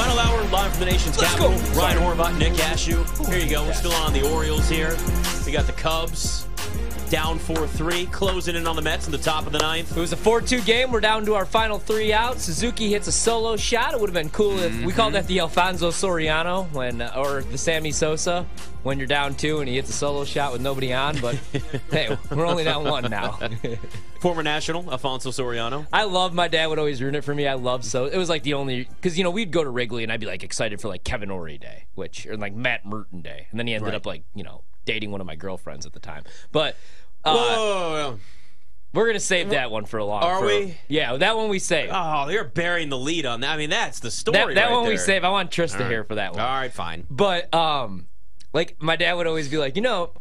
Final hour live from the nation's Let's capital. go. Ryan Horvat, Nick Ashooh. Here you go. We're still on the Orioles here. We got the Cubs down 4-3, closing in on the Mets in the top of the ninth. It was a 4-2 game. We're down to our final three out. Suzuki hits a solo shot. It would have been cool if we called mm-hmm. that the Alfonso Soriano when, or the Sammy Sosa when you're down two and he hits a solo shot with nobody on. But hey, we're only down one now. Former national, Alfonso Soriano. I love my dad would always ruin it for me. I love so it was like the only because you know we'd go to Wrigley and I'd be like excited for like Kevin Orie Day, which or like Matt Murton Day, and then he ended Right. up like you know dating one of my girlfriends at the time. But uh, Whoa, whoa, whoa. we're gonna save that one for a long. Are for- we? Yeah, that one we save. Oh, they're burying the lead on that. I mean, that's the story. that that right one we save. I want Trista All right. here for that one. All right, fine. But um, like my dad would always be like, you know,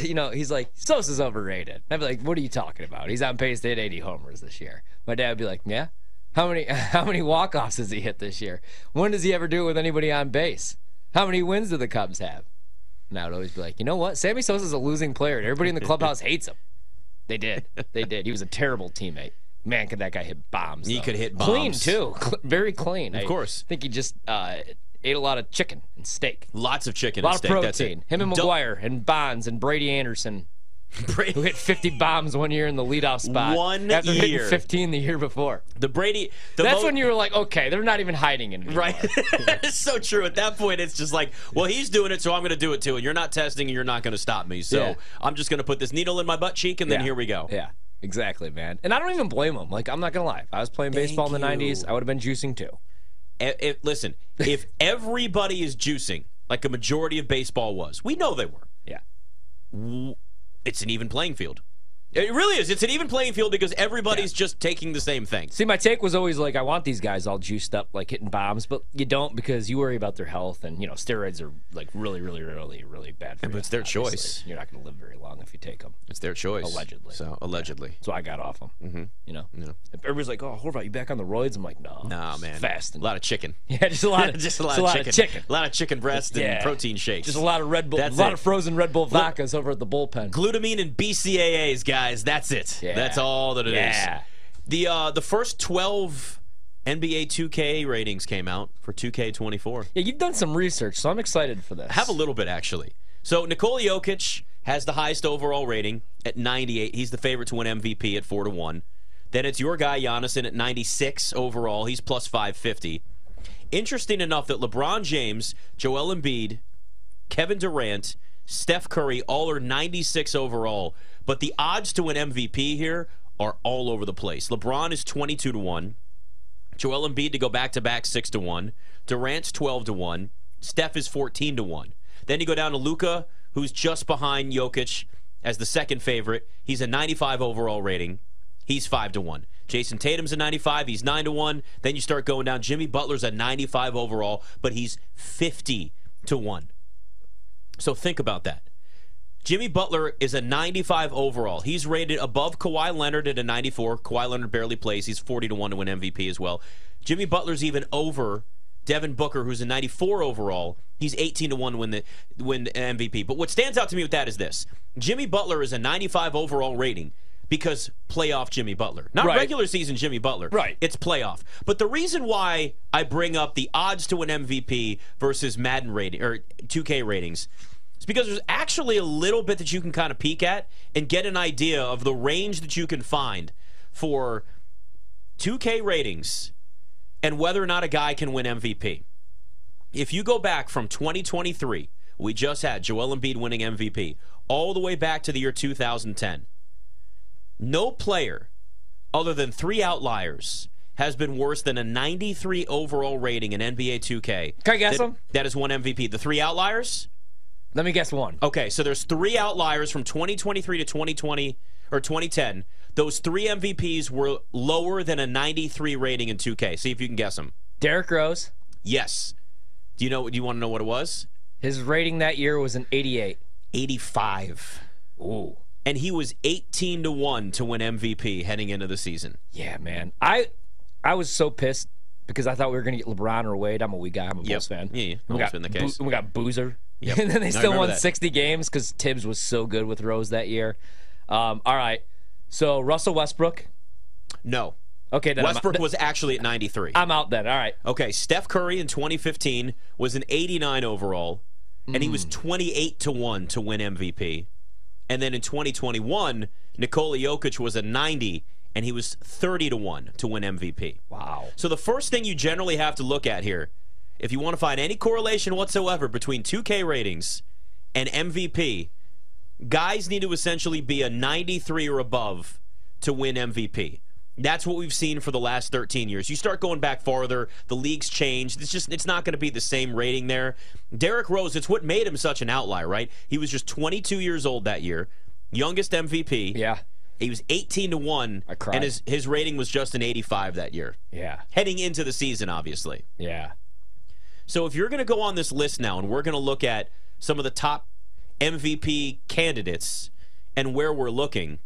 you know, he's like Sosa's overrated. I'd be like, what are you talking about? He's on pace to hit 80 homers this year. My dad would be like, yeah. How many how many walk offs has he hit this year? When does he ever do it with anybody on base? How many wins do the Cubs have? And I would always be like, you know what? Sammy Sosa's a losing player, and everybody in the clubhouse hates him. They did. They did. He was a terrible teammate. Man, could that guy hit bombs? He though. could hit bombs. clean too. Cl- very clean. Of I course. I think he just uh, ate a lot of chicken and steak. Lots of chicken A lot and of steak. That's protein. Him and McGwire and Bonds and Brady Anderson, who hit 50 bombs one year in the leadoff spot. One after year. hitting 15 the year before. The Brady. The That's when you were like, okay, they're not even hiding it anymore. Right. it's so true. At that point, it's just like, well, he's doing it, so I'm going to do it too. And you're not testing, and you're not going to stop me. So Yeah. I'm just going to put this needle in my butt cheek, and then Yeah. here we go. Yeah, exactly, man. And I don't even blame him. Like, I'm not going to lie. If I was playing baseball in the Thank 90s. I would have been juicing too. Eh, listen, if everybody is juicing, like a majority of baseball was, we know they were. Yeah. It's an even playing field. It really is. It's an even playing field because everybody's just taking the same thing. See, my take was always like, I want these guys all juiced up, like hitting bombs, but you don't because you worry about their health, and you know, steroids are like really, really, really, really bad for but you. it's their obviously. choice. You're not going to live very long if you take them. It's their choice. Allegedly. So allegedly. So I got off them. Mm-hmm. You know, Yeah. If everybody's like, "Oh, Horvat, you back on the roids?" I'm like, "No, Nah, man. fast and a lot of chicken. yeah, just a lot of just a lot, just of, a chicken. of chicken, A lot of chicken breast and protein shakes. just a lot of Red Bull, That's a lot it. of frozen Red Bull vodkas over at the bullpen. Glutamine and BCAAs, guys. That's it. Yeah. That's all that it is. Yeah. The uh, the first 12 NBA 2K ratings came out for 2K24. Yeah, you've done some research, so I'm excited for this. Have a little bit actually. So Nikola Jokic has the highest overall rating at 98. He's the favorite to win MVP at 4 to 1. Then it's your guy Giannis at 96 overall. He's plus 550. Interesting enough that LeBron James, Joel Embiid, Kevin Durant, Steph Curry all are 96 overall, but the odds to win MVP here are all over the place. LeBron is 22 to 1. Joel Embiid to go back to back 6 to 1. Durant's 12 to 1. Steph is 14 to 1. Then you go down to Luka, who's just behind Jokic as the second favorite. He's a 95 overall rating. He's 5 to 1. Jayson Tatum's a 95, he's 9 to 1. Then you start going down. Jimmy Butler's a 95 overall, but he's 50 to 1. So think about that. Jimmy Butler is a 95 overall. He's rated above Kawhi Leonard at a 94. Kawhi Leonard barely plays. He's 40 to 1 to win MVP as well. Jimmy Butler's even over Devin Booker, who's a 94 overall. He's 18 to 1 to win the win the MVP. But what stands out to me with that is this. Jimmy Butler is a 95 overall rating because playoff Jimmy Butler. Not Right. regular season Jimmy Butler. Right. It's playoff. But the reason why I bring up the odds to win MVP versus Madden rating or 2K ratings is because there's actually a little bit that you can kind of peek at and get an idea of the range that you can find for 2K ratings and whether or not a guy can win MVP. If you go back from 2023, we just had Joel Embiid winning MVP, all the way back to the year 2010. No player other than three outliers has been worse than a 93 overall rating in NBA 2K. Can I guess that, them? That is one MVP. The three outliers? Let me guess one. Okay, so there's three outliers from 2023 to 2020 or 2010. Those three MVPs were lower than a 93 rating in 2K. See if you can guess them. Derrick Rose. Yes. Do you know? Do you want to know what it was? His rating that year was an 88. 85. Ooh. And he was 18 to 1 to win MVP heading into the season. Yeah, man. I I was so pissed because I thought we were going to get LeBron or Wade. I'm a Wade guy. I'm a Yep. Bulls fan. Yeah, yeah. We got, been the case. Bo- we got Boozer. Yep. and then they still won that. 60 games because Thibs was so good with Rose that year. Um, all right. So Russell Westbrook. No. Okay, then Westbrook I'm, was actually at 93. I'm out then. All right. Okay, Steph Curry in 2015 was an 89 overall, and he was Mm. 28 to 1 to win MVP. And then in 2021, Nikola Jokic was a 90, and he was 30 to 1 to win MVP. Wow. So the first thing you generally have to look at here, if you want to find any correlation whatsoever between 2K ratings and MVP, guys need to essentially be a 93 or above to win MVP. That's what we've seen for the last 13 years. You start going back farther, the league's changed. It's just it's not going to be the same rating there. Derrick Rose, it's what made him such an outlier, right? He was just 22 years old that year, youngest MVP. Yeah. He was 18 to 1 I cried. and his his rating was just an 85 that year. Yeah. Heading into the season obviously. Yeah. So if you're going to go on this list now and we're going to look at some of the top MVP candidates and where we're looking,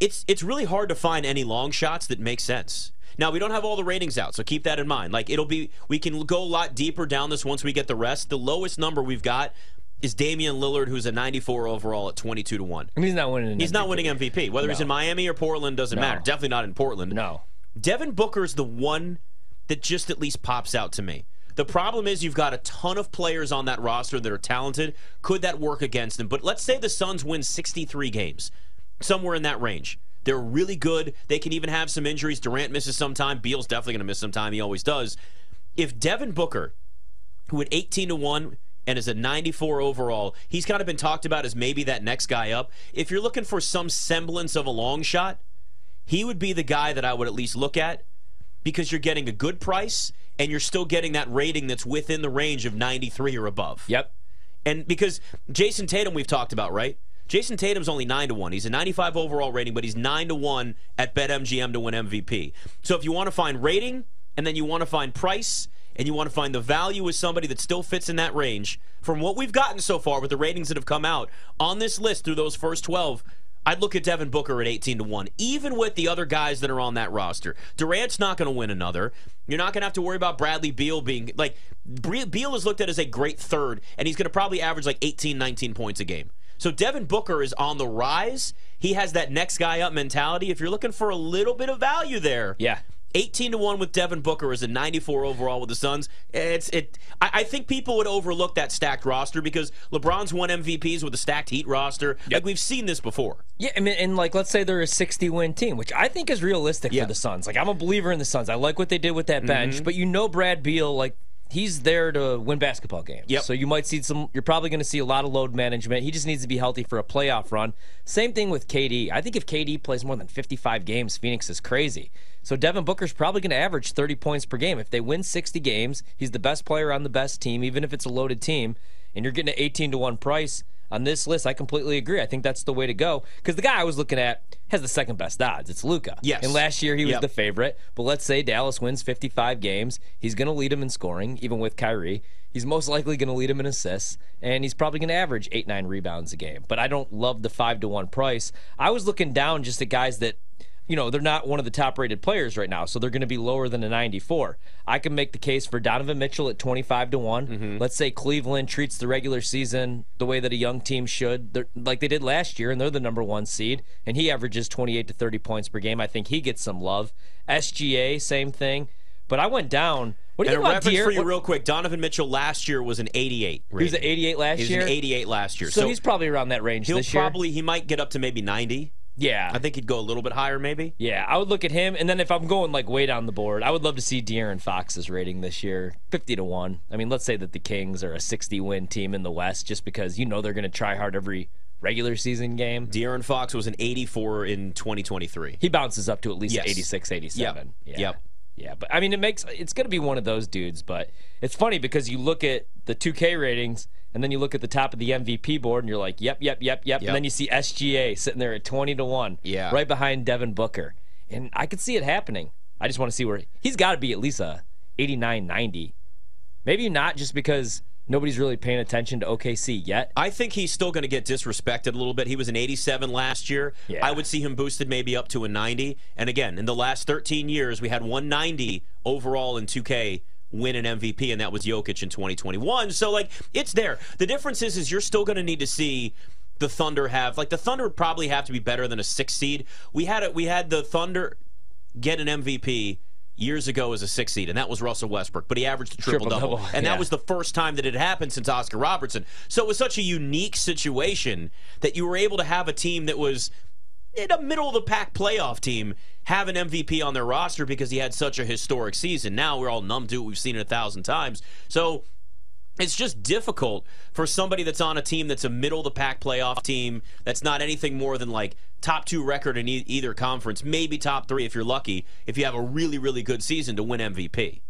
it's it's really hard to find any long shots that make sense. Now we don't have all the ratings out, so keep that in mind. Like it'll be we can go a lot deeper down this once we get the rest. The lowest number we've got is Damian Lillard, who's a 94 overall at 22 to one. And he's not winning. He's not MVP. winning MVP. Whether he's in Miami or Portland doesn't No. matter. Definitely not in Portland. No. Devin Booker's the one that just at least pops out to me. The problem is you've got a ton of players on that roster that are talented. Could that work against them? But let's say the Suns win 63 games, somewhere in that range. They're really good. They can even have some injuries. Durant misses some time. Beal's definitely going to miss some time. He always does. If Devin Booker, who at 18 to 1 and is a 94 overall, he's kind of been talked about as maybe that next guy up. If you're looking for some semblance of a long shot, he would be the guy that I would at least look at because you're getting a good price and you're still getting that rating that's within the range of 93 or above. Yep. And because Jayson Tatum, we've talked about, right? Jayson Tatum's only 9 to 1. He's a 95 overall rating, but he's 9 to 1 at BetMGM to win MVP. So if you want to find rating and then you want to find price and you want to find the value with somebody that still fits in that range, from what we've gotten so far with the ratings that have come out on this list through those first 12, I'd look at Devin Booker at 18 to 1, even with the other guys that are on that roster. Durant's not going to win another. You're not going to have to worry about Bradley Beal being like Beal is looked at as a great third, and he's going to probably average like 18, 19 points a game. So Devin Booker is on the rise. He has that next guy up mentality. If you're looking for a little bit of value there, Yeah. 18 to 1 with Devin Booker is a 94 overall with the Suns. It's it I, I think people would overlook that stacked roster because LeBron's won MVPs with a stacked Heat roster. Like we've seen this before. Yeah, I mean, and like, let's say they're a 60 win team, which I think is realistic Yeah. for the Suns. Like, I'm a believer in the Suns. I like what they did with that bench, Mm-hmm. but you know, Brad Beal, like, he's there to win basketball games. Yep. So you might see some, you're probably going to see a lot of load management. He just needs to be healthy for a playoff run. Same thing with KD. I think if KD plays more than 55 games, Phoenix is crazy. So Devin Booker's probably going to average 30 points per game. If they win 60 games, he's the best player on the best team, even if it's a loaded team, and you're getting an 18 to 1 price on this list, I completely agree. I think that's the way to go because the guy I was looking at has the second best odds. It's Luka. Yes. And last year he was Yep. the favorite. But let's say Dallas wins 55 games, he's going to lead him in scoring, even with Kyrie. He's most likely going to lead him in assists, and he's probably going to average eight nine rebounds a game. But I don't love the five to one price. I was looking down just at guys that you know, they're not one of the top rated players right now, so they're going to be lower than a 94. I can make the case for Donovan Mitchell at 25 to one Mm-hmm. Let's say Cleveland treats the regular season the way that a young team should, they're, like they did last year, and they're the number one seed, and he averages 28 to 30 points per game. I think he gets some love. SGA, same thing. But I went down. What do And you a think about reference for you, What- real quick: Donovan Mitchell last year was an 88. he was at 88 last He was year. an 88 last year. so, So, he's probably around that range he'll this year. probably he might get up to maybe 90. Yeah. I think he'd go a little bit higher, maybe. Yeah, I would look at him, and then if I'm going like way down the board, I would love to see De'Aaron Fox's rating this year, fifty to one. I mean, let's say that the Kings are a sixty win team in the West, just because you know they're going to try hard every regular season game. De'Aaron Fox was an 84 in 2023. He bounces up to at least Yes. 86, 87. Yep. Yeah. Yep. Yeah, but I mean, it makes it's going to be one of those dudes. But it's funny because you look at the 2K ratings, and then you look at the top of the MVP board, and you're like, yep, yep, yep, yep. Yep. And then you see SGA sitting there at 20 to one, Yeah. right behind Devin Booker, and I could see it happening. I just want to see where he's got to be at least a 89, 90. Maybe not just because nobody's really paying attention to OKC yet. I think he's still going to get disrespected a little bit. He was an 87 last year. Yeah. I would see him boosted maybe up to a 90. And again, in the last 13 years, we had 190 overall in 2K win an MVP, and that was Jokic in 2021. So like, it's there. The difference is, is you're still going to need to see the Thunder have like the Thunder would probably have to be better than a six seed. We had it. We had the Thunder get an MVP years ago as a six seed, and that was Russell Westbrook, but he averaged a triple, Triple-double, double. And yeah. that was the first time that it happened since Oscar Robertson. So it was such a unique situation that you were able to have a team that was in a middle of the pack playoff team have an MVP on their roster because he had such a historic season. Now we're all numb to it. We've seen it a thousand times. So it's just difficult for somebody that's on a team that's a middle of the pack playoff team that's not anything more than like top two record in e- either conference, maybe top three if you're lucky, if you have a really, really good season to win MVP.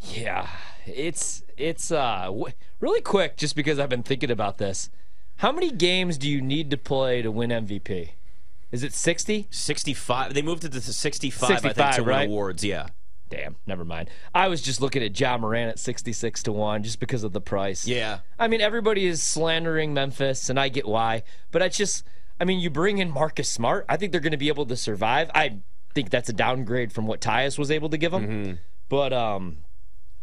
Yeah, it's it's uh w- really quick. Just because I've been thinking about this, how many games do you need to play to win MVP? Is it sixty? 65. They moved it to 65, I think, 65, to win awards. Yeah. Damn, never mind. I was just looking at Ja Morant at sixty-six to one, just because of the price. Yeah. I mean, everybody is slandering Memphis, and I get why, but it's just, I mean, you bring in Marcus Smart. I think they're going to be able to survive. I think that's a downgrade from what Tyus was able to give them, Mm-hmm. but um,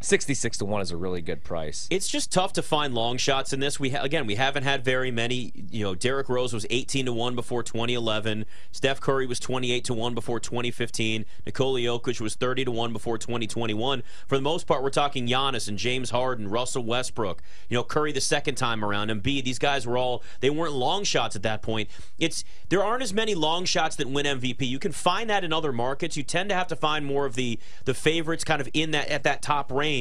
sixty-six to one is a really good price. It's just tough to find long shots in this. We ha- again, we haven't had very many. You know, Derrick Rose was 18 to one before 2011. Steph Curry was 28 to one before 2015. Nikola Jokic was 30 to one before 2021. For the most part, we're talking Giannis and James Harden, Russell Westbrook. You know, Curry the second time around, and B, These guys were all they weren't long shots at that point. It's there aren't as many long shots that win MVP. You can find that in other markets. You tend to have to find more of the the favorites kind of in that at that top range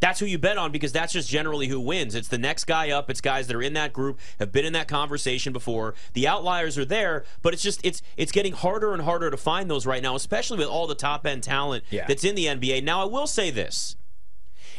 that's who you bet on because that's just generally who wins. It's the next guy up. It's guys that are in that group, have been in that conversation before. The outliers are there, but it's just it's it's getting harder and harder to find those right now, especially with all the top end talent Yeah. that's in the NBA. Now, I will say this: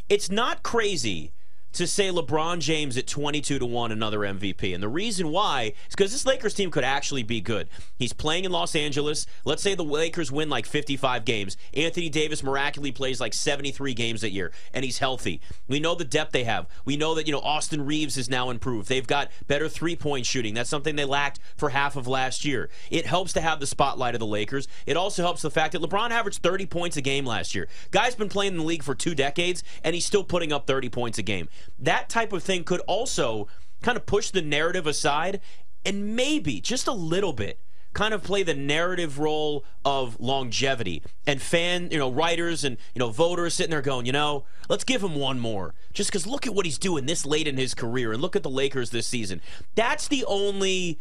it's not crazy to say LeBron James at 22 to 1 another MVP. And the reason why is because this Lakers team could actually be good. He's playing in Los Angeles. Let's say the Lakers win like 55 games. Anthony Davis miraculously plays like 73 games a year and he's healthy. We know the depth they have. We know that, you know, Austin Reaves is now improved. They've got better three-point shooting. That's something they lacked for half of last year. It helps to have the spotlight of the Lakers. It also helps the fact that LeBron averaged 30 points a game last year. Guy's been playing in the league for 2 decades and he's still putting up 30 points a game. That type of thing could also kind of push the narrative aside and maybe just a little bit kind of play the narrative role of longevity and fan you know writers and you know voters sitting there going you know let's give him one more. Just because look at what he's doing this late in his career and look at the lakers this season. That's the only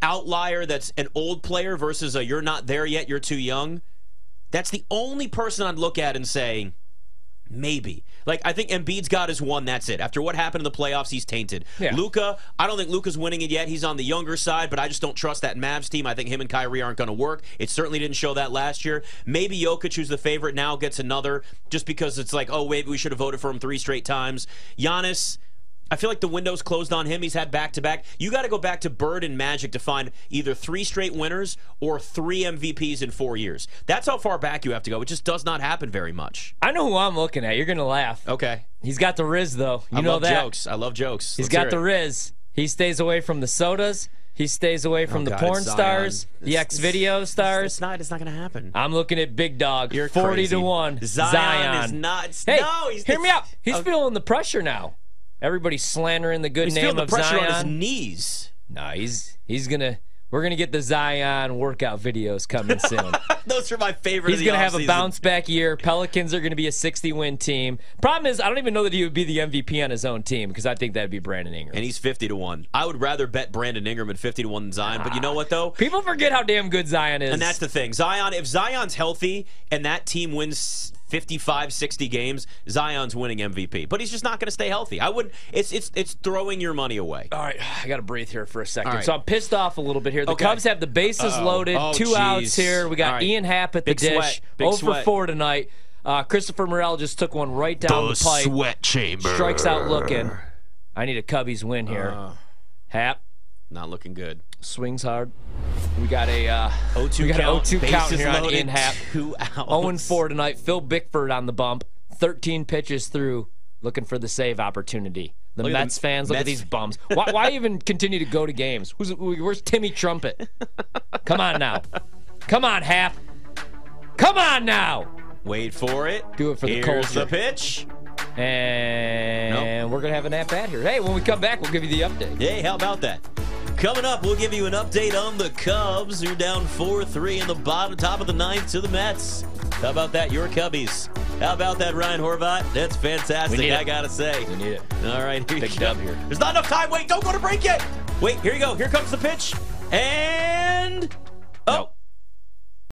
outlier that's an old player versus a you're not there yet you're too young. That's the only person i'd look at and say Maybe. Like I think Embiid's got his one. That's it. After what happened in the playoffs, he's tainted. Yeah. Luka, I don't think Luka's winning it yet. He's on the younger side, but I just don't trust that Mavs team. I think him and Kyrie aren't going to work. It certainly didn't show that last year. Maybe Jokic, who's the favorite now, gets another just because it's like, oh, maybe we should have voted for him three straight times. Giannis. I feel like the window's closed on him. He's had back to back. You got to go back to Bird and Magic to find either three straight winners or three MVPs in four years. That's how far back you have to go. It just does not happen very much. I know who I'm looking at. You're gonna laugh. Okay. He's got the Riz though. You I know love that. jokes. I love jokes. He's Let's got the. Riz. He stays away from the sodas. He stays away from Oh, the God, porn it's stars, the X video stars. It's not. It's not going to happen. I'm looking at Big Dog. You're 40 crazy. to 1. Zion, is not. Hey, no, he's hear the- me out. He's Oh, feeling the pressure now. Everybody's slandering the good He's name of pressure Zion. on his knees. No, he's he's gonna. We're gonna get the Zion workout videos coming soon. Those are my favorite. He's of the going to have a bounce back year. Pelicans are going to be a 60 win team. Problem is, I don't even know that he would be the MVP on his own team because I think that'd be Brandon Ingram. and he's fifty to one. I would rather bet Brandon Ingram at fifty to one than Zion. But you know what though? People forget how damn good Zion is. And that's the thing. Zion, if Zion's healthy and that team wins 55, 60 games, Zion's winning MVP. But he's just not going to stay healthy. I would. It's it's it's throwing your money away. All right, I got to breathe here for a second. All right. So I'm pissed off a little bit here. The Okay. Cubs have the bases Uh-oh. loaded, Oh, two geez. outs here. We got All right. Ian Happ at the dish. sweat. Big 0 for sweat. 4 tonight. Uh, Christopher Morel just took one right down the, pipe. sweat chamber. Strikes out looking. I need a Cubbies win here. Uh. Happ Not looking good. swings hard. We got a uh, 0-2 we got count. an 0-2 count here on Happ. Two outs. 0 and 4 tonight. Phil Bickford on the bump. 13 pitches through, looking for the save opportunity. The Look at the Mets fans, look at these bums. Why, why even continue to go to games? Who's, where's Timmy Trumpet? Come on now. Come on, Happ. Come on now. Wait for it. Do it for the Here's culture. the pitch. And we're going to have an at bat here. Hey, when we come back, we'll give you the update. Hey, how about that? Coming up, we'll give you an update on the Cubs, who down 4-3 in the bottom top of the ninth to the Mets. How about that, your Cubbies? How about that, Ryan Horvat? That's fantastic, I it. gotta say. We need it. All right, here you Big go. dub here. There's not enough time. Wait, don't go to break yet. Wait, here you go. Here comes the pitch. And oh,